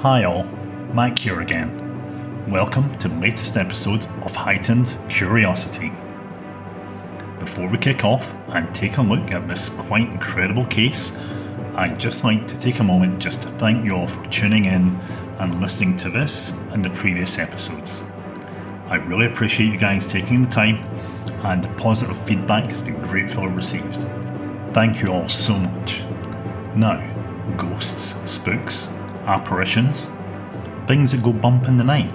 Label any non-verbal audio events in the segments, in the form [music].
Hi all, Mike here again. Welcome to the latest episode of Heightened Curiosity. Before we kick off and take a look at this quite incredible case, I'd just like to take a moment just to thank you all for tuning in and listening to this and the previous episodes. I really appreciate you guys taking the time, and positive feedback has been gratefully received. Thank you all so much. Now, ghosts, spooks, apparitions, things that go bump in the night.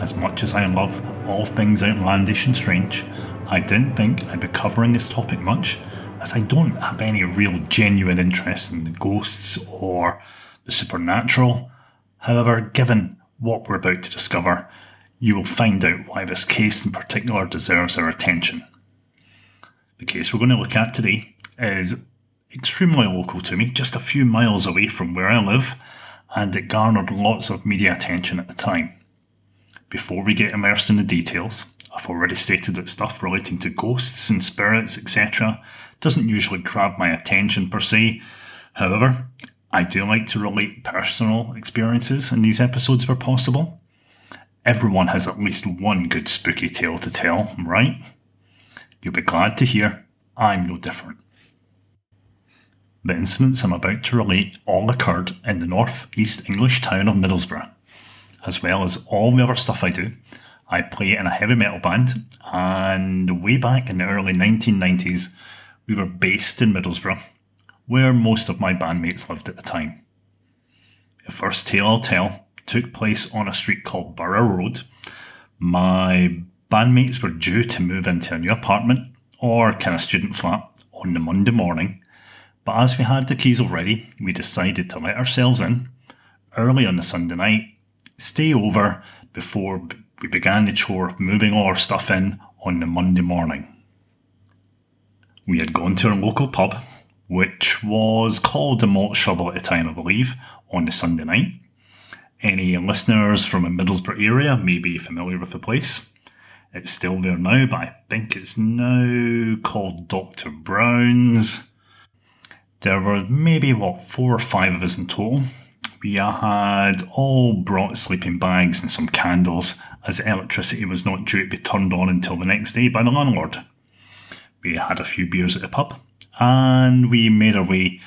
As much as I love all things outlandish and strange, I didn't think I'd be covering this topic much, as I don't have any real genuine interest in the ghosts or the supernatural. However, given what we're about to discover, you will find out why this case in particular deserves our attention. The case we're going to look at today is extremely local to me, just a few miles away from where I live, and it garnered lots of media attention at the time. Before we get immersed in the details, I've already stated that stuff relating to ghosts and spirits, etc., doesn't usually grab my attention per se. However, I do like to relate personal experiences in these episodes where possible. Everyone has at least one good spooky tale to tell, right? You'll be glad to hear I'm no different. The incidents I'm about to relate all occurred in the north east English town of Middlesbrough. As well as all the other stuff I do, I play in a heavy metal band, and way back in the early 1990s, we were based in Middlesbrough, where most of my bandmates lived at the time. The first tale I'll tell took place on a street called Borough Road. My bandmates were due to move into a new apartment or kind of student flat on the Monday morning but as we had the keys already, we decided to let ourselves in early on the Sunday night, stay over before we began the chore of moving all our stuff in on the Monday morning. We had gone to our local pub, which was called the Malt Shovel at the time, I believe, on the Sunday night. Any listeners from the Middlesbrough area may be familiar with the place. It's still there now, but I think it's now called Dr. Brown's. There were maybe, what, four or five of us in total. We had all brought sleeping bags and some candles, as electricity was not due to be turned on until the next day by the landlord. We had a few beers at the pub, and we made our way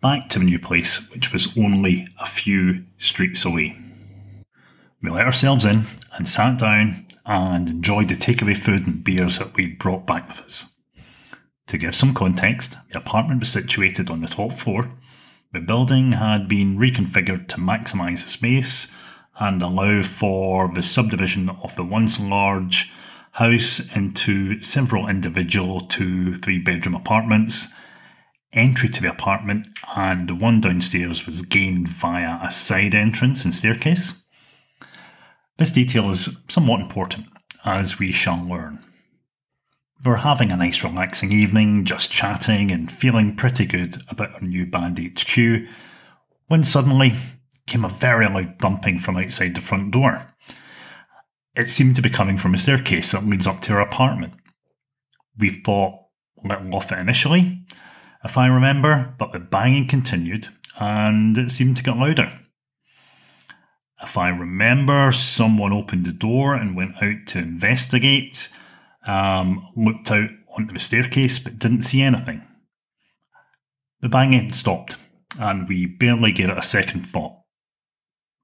back to the new place, which was only a few streets away. We let ourselves in and sat down and enjoyed the takeaway food and beers that we'd brought back with us. To give some context, the apartment was situated on the top floor. The building had been reconfigured to maximise space and allow for the subdivision of the once large house into several individual two, three bedroom apartments. Entry to the apartment and the one downstairs was gained via a side entrance and staircase. This detail is somewhat important, as we shall learn. We were having a nice relaxing evening, just chatting and feeling pretty good about our new band HQ, when suddenly came a very loud bumping from outside the front door. It seemed to be coming from a staircase that leads up to our apartment. We thought little off it initially, if I remember, but the banging continued and it seemed to get louder. If I remember, someone opened the door and went out to investigate um, looked out onto the staircase but didn't see anything. The banging stopped, and we barely gave it a second thought.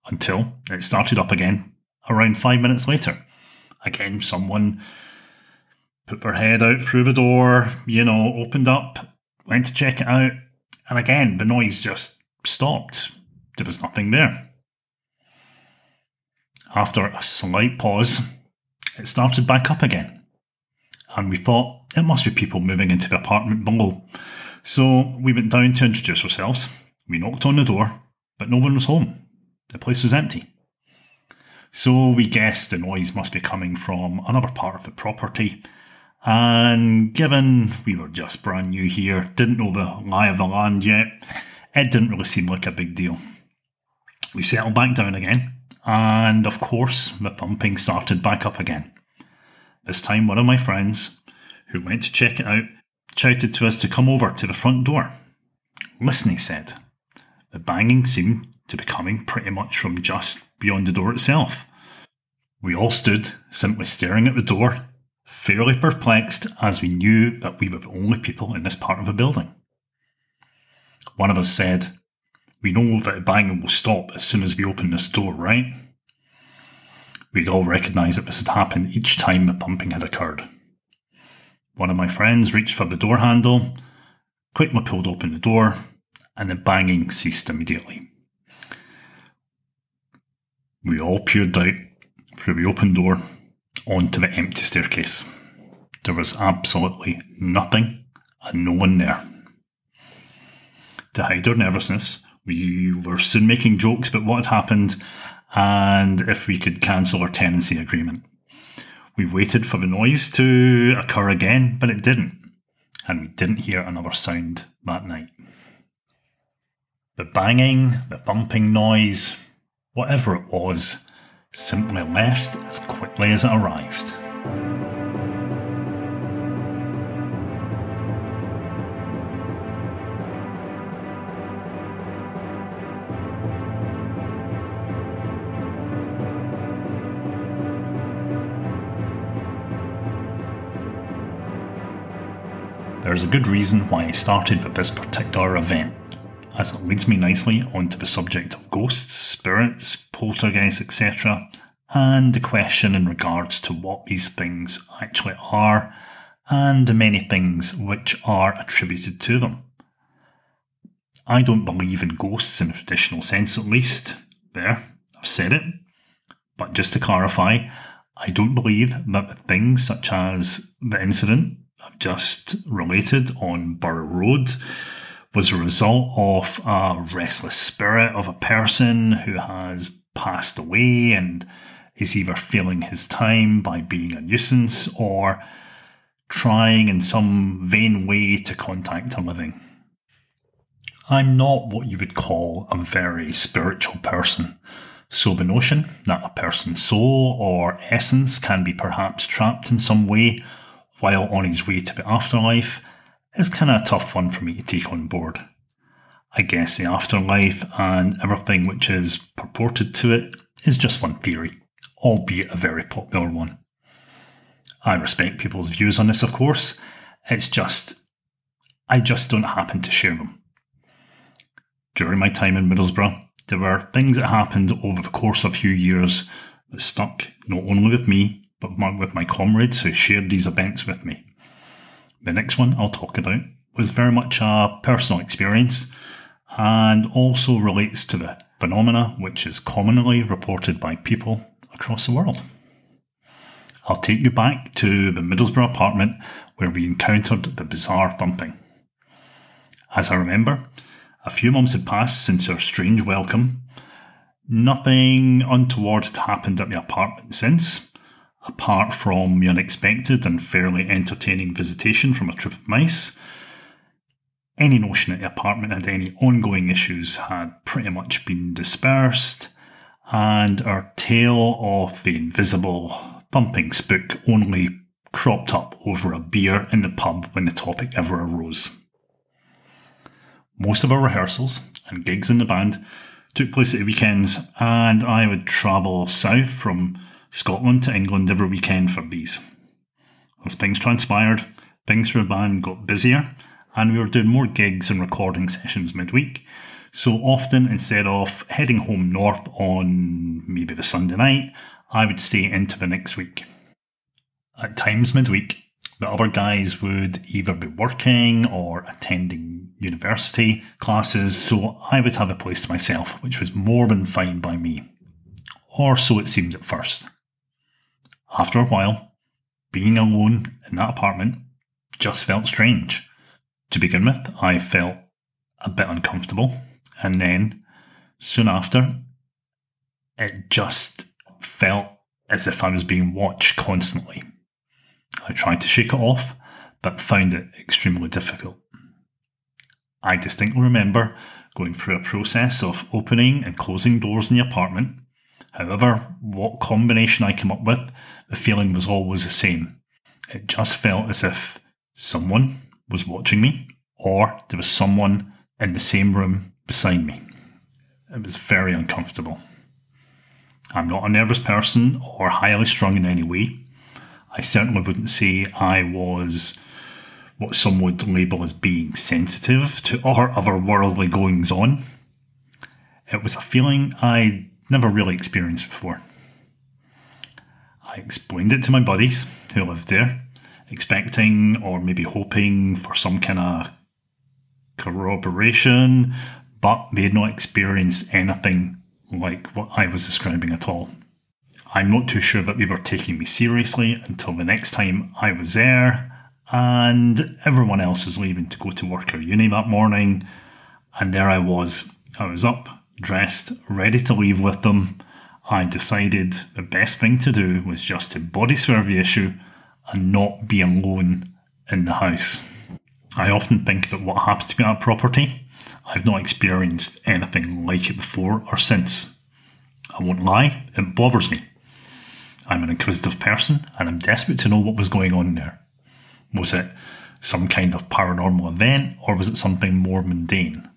Until it started up again around five minutes later. Again, someone put their head out through the door, you know, opened up, went to check it out, and again, the noise just stopped. There was nothing there. After a slight pause, it started back up again and we thought it must be people moving into the apartment below. So we went down to introduce ourselves. We knocked on the door, but no one was home. The place was empty. So we guessed the noise must be coming from another part of the property. And given we were just brand new here, didn't know the lie of the land yet, it didn't really seem like a big deal. We settled back down again, and of course, the thumping started back up again. This time, one of my friends, who went to check it out, shouted to us to come over to the front door. Listen, he said. The banging seemed to be coming pretty much from just beyond the door itself. We all stood, simply staring at the door, fairly perplexed as we knew that we were the only people in this part of the building. One of us said, We know that the banging will stop as soon as we open this door, right? We'd all recognised that this had happened each time the pumping had occurred. One of my friends reached for the door handle, quickly pulled open the door, and the banging ceased immediately. We all peered out through the open door onto the empty staircase. There was absolutely nothing and no one there. To hide our nervousness, we were soon making jokes about what had happened and if we could cancel our tenancy agreement. We waited for the noise to occur again, but it didn't, and we didn't hear another sound that night. The banging, the thumping noise, whatever it was, simply left as quickly as it arrived. There is a good reason why I started with this particular event as it leads me nicely onto the subject of ghosts, spirits, poltergeists, etc., and the question in regards to what these things actually are and the many things which are attributed to them. I don't believe in ghosts in a traditional sense, at least. There, I've said it. But just to clarify, I don't believe that things such as the incident just related on Borough Road was a result of a restless spirit of a person who has passed away and is either filling his time by being a nuisance or trying in some vain way to contact a living. I'm not what you would call a very spiritual person, so the notion that a person's soul or essence can be perhaps trapped in some way while on his way to the afterlife is kind of a tough one for me to take on board. I guess the afterlife and everything which is purported to it is just one theory, albeit a very popular one. I respect people's views on this, of course. It's just, I just don't happen to share them. During my time in Middlesbrough, there were things that happened over the course of a few years that stuck not only with me, but with my comrades who shared these events with me. The next one I'll talk about was very much a personal experience and also relates to the phenomena which is commonly reported by people across the world. I'll take you back to the Middlesbrough apartment where we encountered the bizarre thumping. As I remember, a few months had passed since our strange welcome. Nothing untoward had happened at the apartment since, apart from the unexpected and fairly entertaining visitation from a troop of mice. Any notion that the apartment had any ongoing issues had pretty much been dispersed, and our tale of the invisible thumping spook only cropped up over a beer in the pub when the topic ever arose. Most of our rehearsals and gigs in the band took place at the weekends, and I would travel south from Scotland to England every weekend for these. As things transpired, things for the band got busier, and we were doing more gigs and recording sessions midweek. So often, instead of heading home north on maybe the Sunday night, I would stay into the next week. At times midweek, the other guys would either be working or attending university classes, so I would have a place to myself, which was more than fine by me. Or so it seemed at first. After a while, being alone in that apartment just felt strange. To begin with, I felt a bit uncomfortable, and then soon after, it just felt as if I was being watched constantly. I tried to shake it off, but found it extremely difficult. I distinctly remember going through a process of opening and closing doors in the apartment However, what combination I came up with, the feeling was always the same. It just felt as if someone was watching me, or there was someone in the same room beside me. It was very uncomfortable. I'm not a nervous person or highly strung in any way. I certainly wouldn't say I was what some would label as being sensitive to our otherworldly goings on. It was a feeling I'd never really experienced before. I explained it to my buddies who lived there, expecting or maybe hoping for some kind of corroboration, but they had not experienced anything like what I was describing at all. I'm not too sure that they were taking me seriously until the next time I was there and everyone else was leaving to go to work or uni that morning. And there I was. I was up, dressed, ready to leave with them. I decided the best thing to do was just to body swerve the issue and not be alone in the house. I often think about what happened to me at property. I've not experienced anything like it before or since. I won't lie, it bothers me. I'm an inquisitive person and I'm desperate to know what was going on there. Was it some kind of paranormal event or was it something more mundane?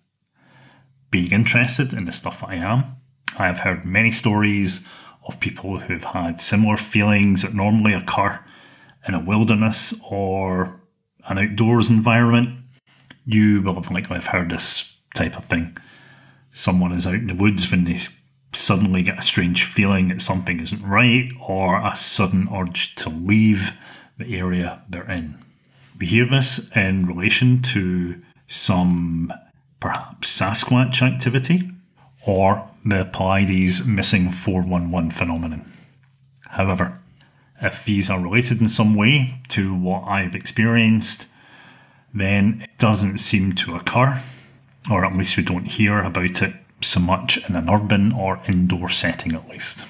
Being interested in the stuff that I am, I have heard many stories of people who've had similar feelings that normally occur in a wilderness or an outdoors environment. You will have likely have heard this type of thing. Someone is out in the woods when they suddenly get a strange feeling that something isn't right or a sudden urge to leave the area they're in. We hear this in relation to some perhaps Sasquatch activity or the Paulides missing 411 phenomenon. However, if these are related in some way to what I've experienced, then it doesn't seem to occur, or at least we don't hear about it so much in an urban or indoor setting at least.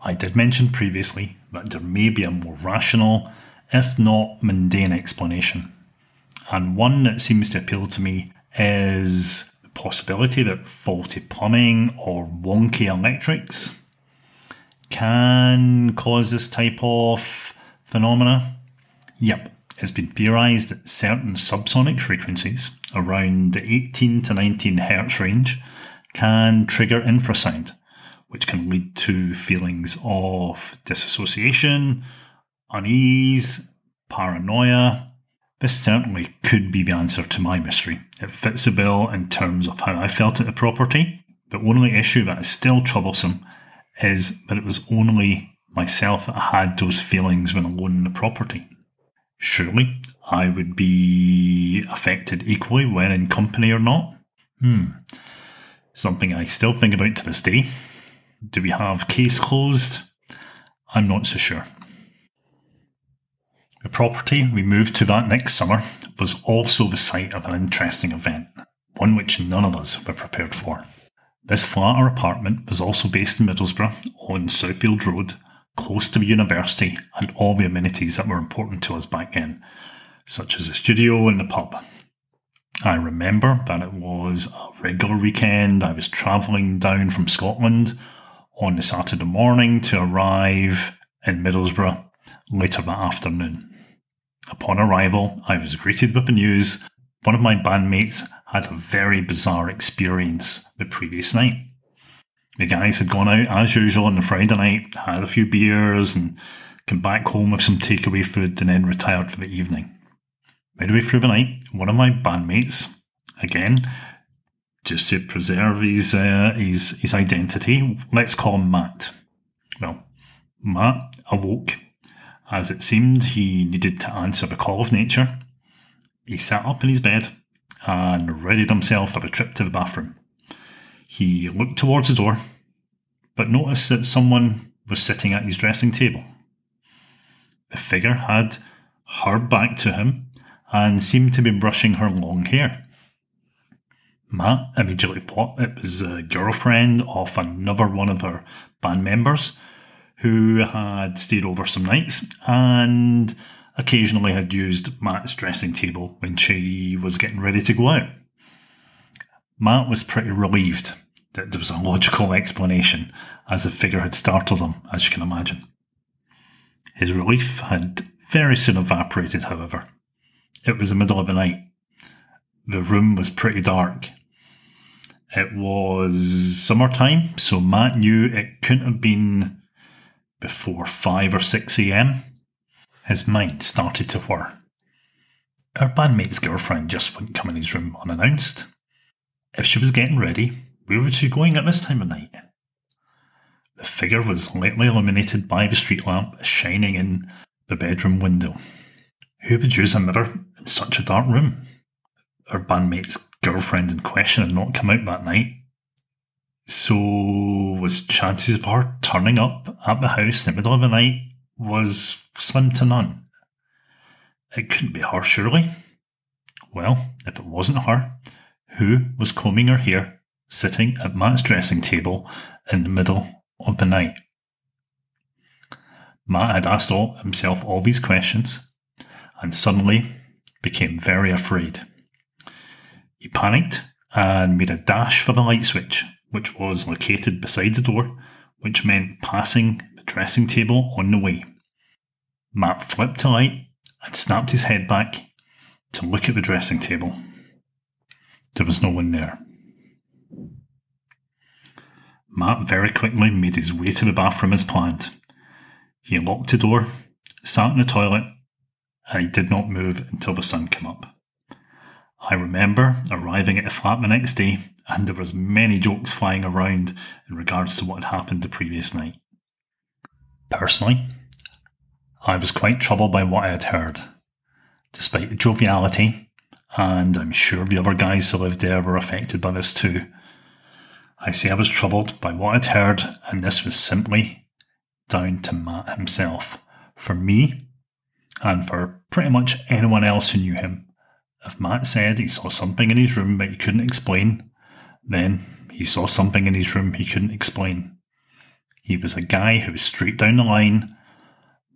I did mention previously that there may be a more rational if not mundane explanation. And one that seems to appeal to me is the possibility that faulty plumbing or wonky electrics can cause this type of phenomena. Yep, it's been theorized that certain subsonic frequencies around the 18 to 19 hertz range can trigger infrasound, which can lead to feelings of disassociation, unease, paranoia. This certainly could be the answer to my mystery. It fits the bill in terms of how I felt at the property. The only issue that is still troublesome is that it was only myself that had those feelings when alone in the property. Surely I would be affected equally when in company or not? Hmm. Something I still think about to this day. Do we have case closed? I'm not so sure. The property we moved to that next summer was also the site of an interesting event, one which none of us were prepared for. This flat or apartment was also based in Middlesbrough on Southfield Road, close to the university and all the amenities that were important to us back then, such as the studio and the pub. I remember that it was a regular weekend. I was travelling down from Scotland on the Saturday morning to arrive in Middlesbrough later that afternoon. Upon arrival, I was greeted with the news one of my bandmates had a very bizarre experience the previous night. The guys had gone out as usual on the Friday night, had a few beers, and came back home with some takeaway food and then retired for the evening. Midway through the night, one of my bandmates, again, just to preserve his, uh, his, his identity, let's call him Matt. Well, Matt awoke as it seemed he needed to answer the call of nature, he sat up in his bed and readied himself for a trip to the bathroom. He looked towards the door, but noticed that someone was sitting at his dressing table. The figure had her back to him and seemed to be brushing her long hair. Matt immediately thought it was a girlfriend of another one of her band members who had stayed over some nights and occasionally had used Matt's dressing table when she was getting ready to go out. Matt was pretty relieved that there was a logical explanation, as the figure had startled him, as you can imagine. His relief had very soon evaporated, however. It was the middle of the night. The room was pretty dark. It was summertime, so Matt knew it couldn't have been before 5 or 6 am. His mind started to whir. Our bandmate's girlfriend just wouldn't come in his room unannounced. If she was getting ready, where was she going at this time of night? The figure was lightly illuminated by the street lamp shining in the bedroom window. Who would use a mirror in such a dark room? Our bandmate's girlfriend in question had not come out that night. So was chances of her turning up at the house in the middle of the night was slim to none. It couldn't be her, surely. Well, if it wasn't her, who was combing her hair, sitting at Matt's dressing table in the middle of the night? Matt had asked all, himself all these questions and suddenly became very afraid. He panicked and made a dash for the light switch, which was located beside the door, which meant passing the dressing table on the way. Matt flipped the light and snapped his head back to look at the dressing table. There was no one there. Matt very quickly made his way to the bathroom as planned. He locked the door, sat in the toilet, and he did not move until the sun came up. I remember arriving at the flat the next day, and there was many jokes flying around in regards to what had happened the previous night. Personally, I was quite troubled by what I had heard. Despite the joviality, and I'm sure the other guys who lived there were affected by this too, I say I was troubled by what I'd heard, and this was simply down to Matt himself. For me, and for pretty much anyone else who knew him, if Matt said he saw something in his room but he couldn't explain, then he saw something in his room he couldn't explain. He was a guy who was straight down the line,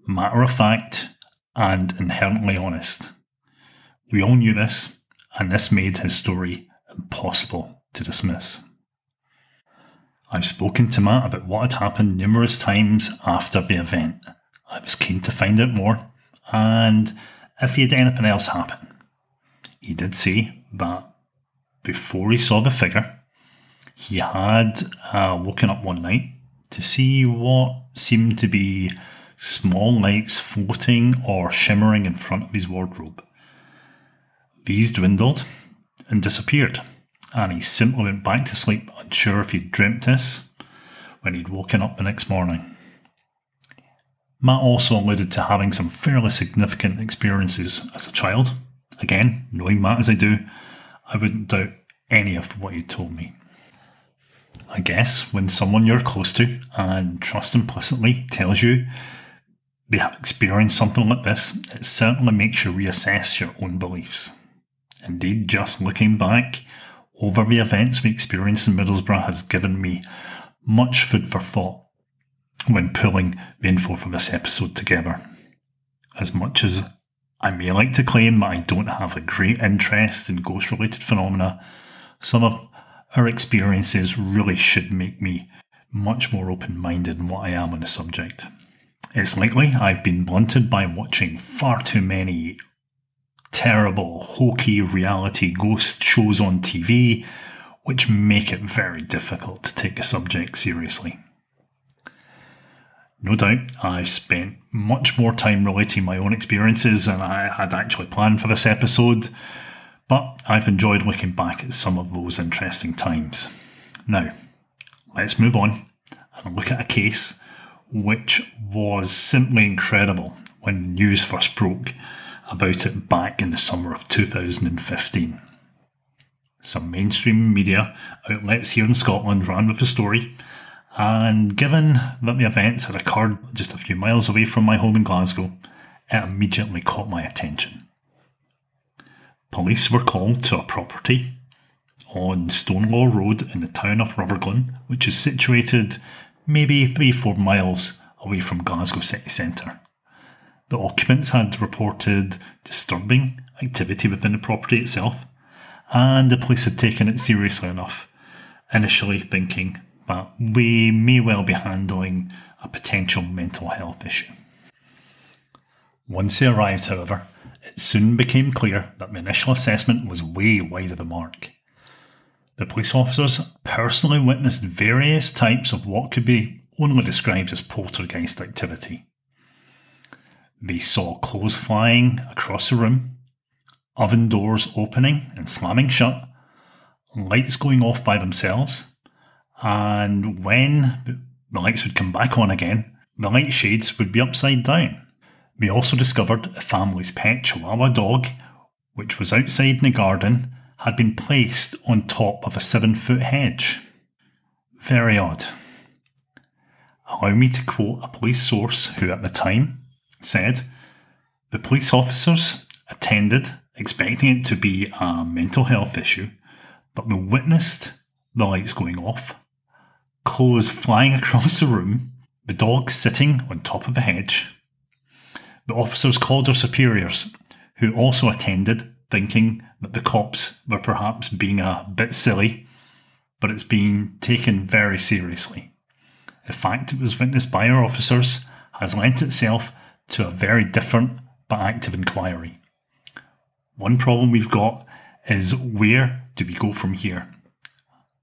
matter of fact, and inherently honest. We all knew this, and this made his story impossible to dismiss. I've spoken to Matt about what had happened numerous times after the event. I was keen to find out more, and if he had anything else happen. He did say that before he saw the figure, he had uh, woken up one night to see what seemed to be small lights floating or shimmering in front of his wardrobe. These dwindled and disappeared, and he simply went back to sleep, unsure if he'd dreamt this when he'd woken up the next morning. Matt also alluded to having some fairly significant experiences as a child. Again, knowing Matt as I do, I wouldn't doubt any of what he told me. I guess when someone you're close to and trust implicitly tells you they have experienced something like this, it certainly makes you reassess your own beliefs. Indeed, just looking back over the events we experienced in Middlesbrough has given me much food for thought when pulling the info for this episode together. As much as I may like to claim that I don't have a great interest in ghost related phenomena, some of our experiences really should make me much more open minded in what I am on the subject. It's likely I've been blunted by watching far too many terrible, hokey reality ghost shows on TV, which make it very difficult to take the subject seriously. No doubt, I've spent much more time relating my own experiences than I had actually planned for this episode, but I've enjoyed looking back at some of those interesting times. Now, let's move on and look at a case which was simply incredible when news first broke about it back in the summer of 2015. Some mainstream media outlets here in Scotland ran with the story, and given that the events had occurred just a few miles away from my home in Glasgow, it immediately caught my attention. Police were called to a property on Stonelaw Road in the town of Rutherglen, which is situated maybe three, four miles away from Glasgow city centre. The occupants had reported disturbing activity within the property itself, and the police had taken it seriously enough, initially thinking that we may well be handling a potential mental health issue. Once they arrived, however, it soon became clear that the initial assessment was way wide of the mark. The police officers personally witnessed various types of what could be only described as poltergeist activity. They saw clothes flying across the room, oven doors opening and slamming shut, lights going off by themselves, and when the lights would come back on again, the light shades would be upside down. We also discovered a family's pet Chihuahua dog, which was outside in the garden, had been placed on top of a seven foot hedge. Very odd. Allow me to quote a police source who at the time said the police officers attended expecting it to be a mental health issue, but we witnessed the lights going off, clothes flying [laughs] across the room, the dog sitting on top of a hedge, the officers called their superiors, who also attended, thinking that the cops were perhaps being a bit silly, but it's being taken very seriously. The fact it was witnessed by our officers has lent itself to a very different but active inquiry. One problem we've got is where do we go from here?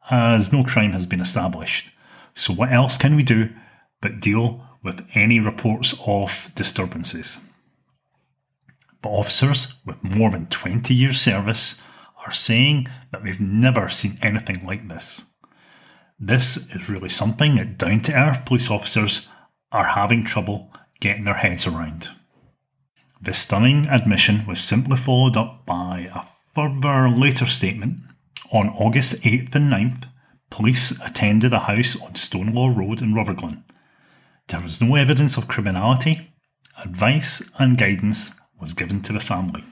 As no crime has been established. So, what else can we do but deal with any reports of disturbances. But officers with more than 20 years' service are saying that they've never seen anything like this. This is really something that down to earth police officers are having trouble getting their heads around. This stunning admission was simply followed up by a further later statement. On August 8th and 9th, police attended a house on Stonelaw Road in Rutherglen there was no evidence of criminality. Advice and guidance was given to the family.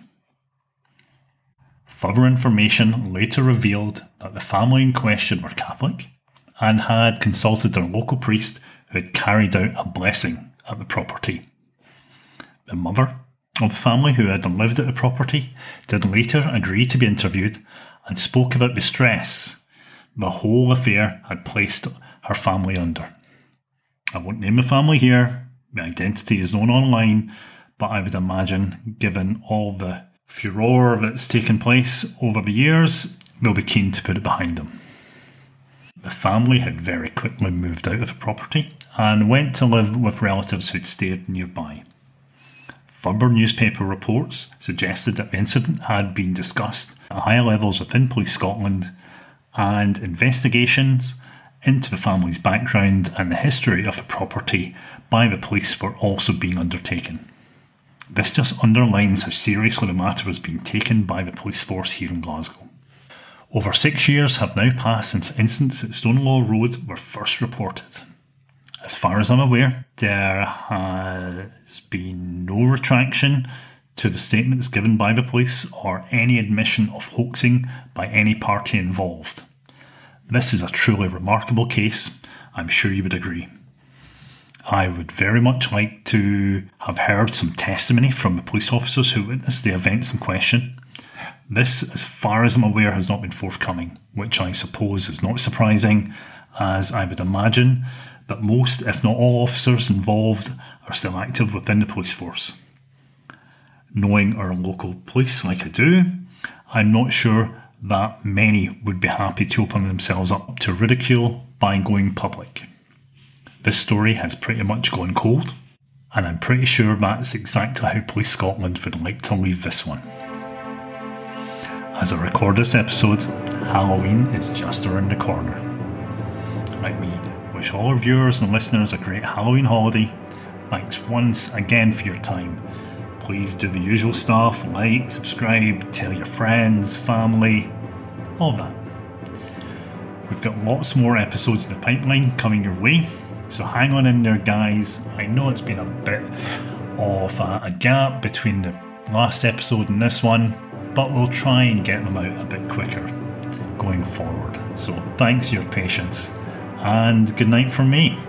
Further information later revealed that the family in question were Catholic and had consulted their local priest who had carried out a blessing at the property. The mother of the family who had lived at the property did later agree to be interviewed and spoke about the stress the whole affair had placed her family under. I won't name the family here. The identity is known online, but I would imagine, given all the furore that's taken place over the years, they'll be keen to put it behind them. The family had very quickly moved out of the property and went to live with relatives who'd stayed nearby. Further newspaper reports suggested that the incident had been discussed at higher levels within Police Scotland, and investigations into the family's background and the history of the property by the police were also being undertaken. This just underlines how seriously the matter was being taken by the police force here in Glasgow. Over six years have now passed since incidents at Stonelaw Road were first reported. As far as I'm aware, there has been no retraction to the statements given by the police or any admission of hoaxing by any party involved. This is a truly remarkable case. I'm sure you would agree. I would very much like to have heard some testimony from the police officers who witnessed the events in question. This, as far as I'm aware, has not been forthcoming, which I suppose is not surprising, as I would imagine that most, if not all, officers involved are still active within the police force. Knowing our local police like I do, I'm not sure that many would be happy to open themselves up to ridicule by going public. This story has pretty much gone cold, and I'm pretty sure that's exactly how Police Scotland would like to leave this one. As I record this episode, Halloween is just around the corner. Let me wish all our viewers and listeners a great Halloween holiday. Thanks once again for your time please do the usual stuff like, subscribe, tell your friends, family, all that. We've got lots more episodes in the pipeline coming your way, so hang on in there, guys. I know it's been a bit of a, gap between the last episode and this one, but we'll try and get them out a bit quicker going forward. So thanks for your patience, and good night from me.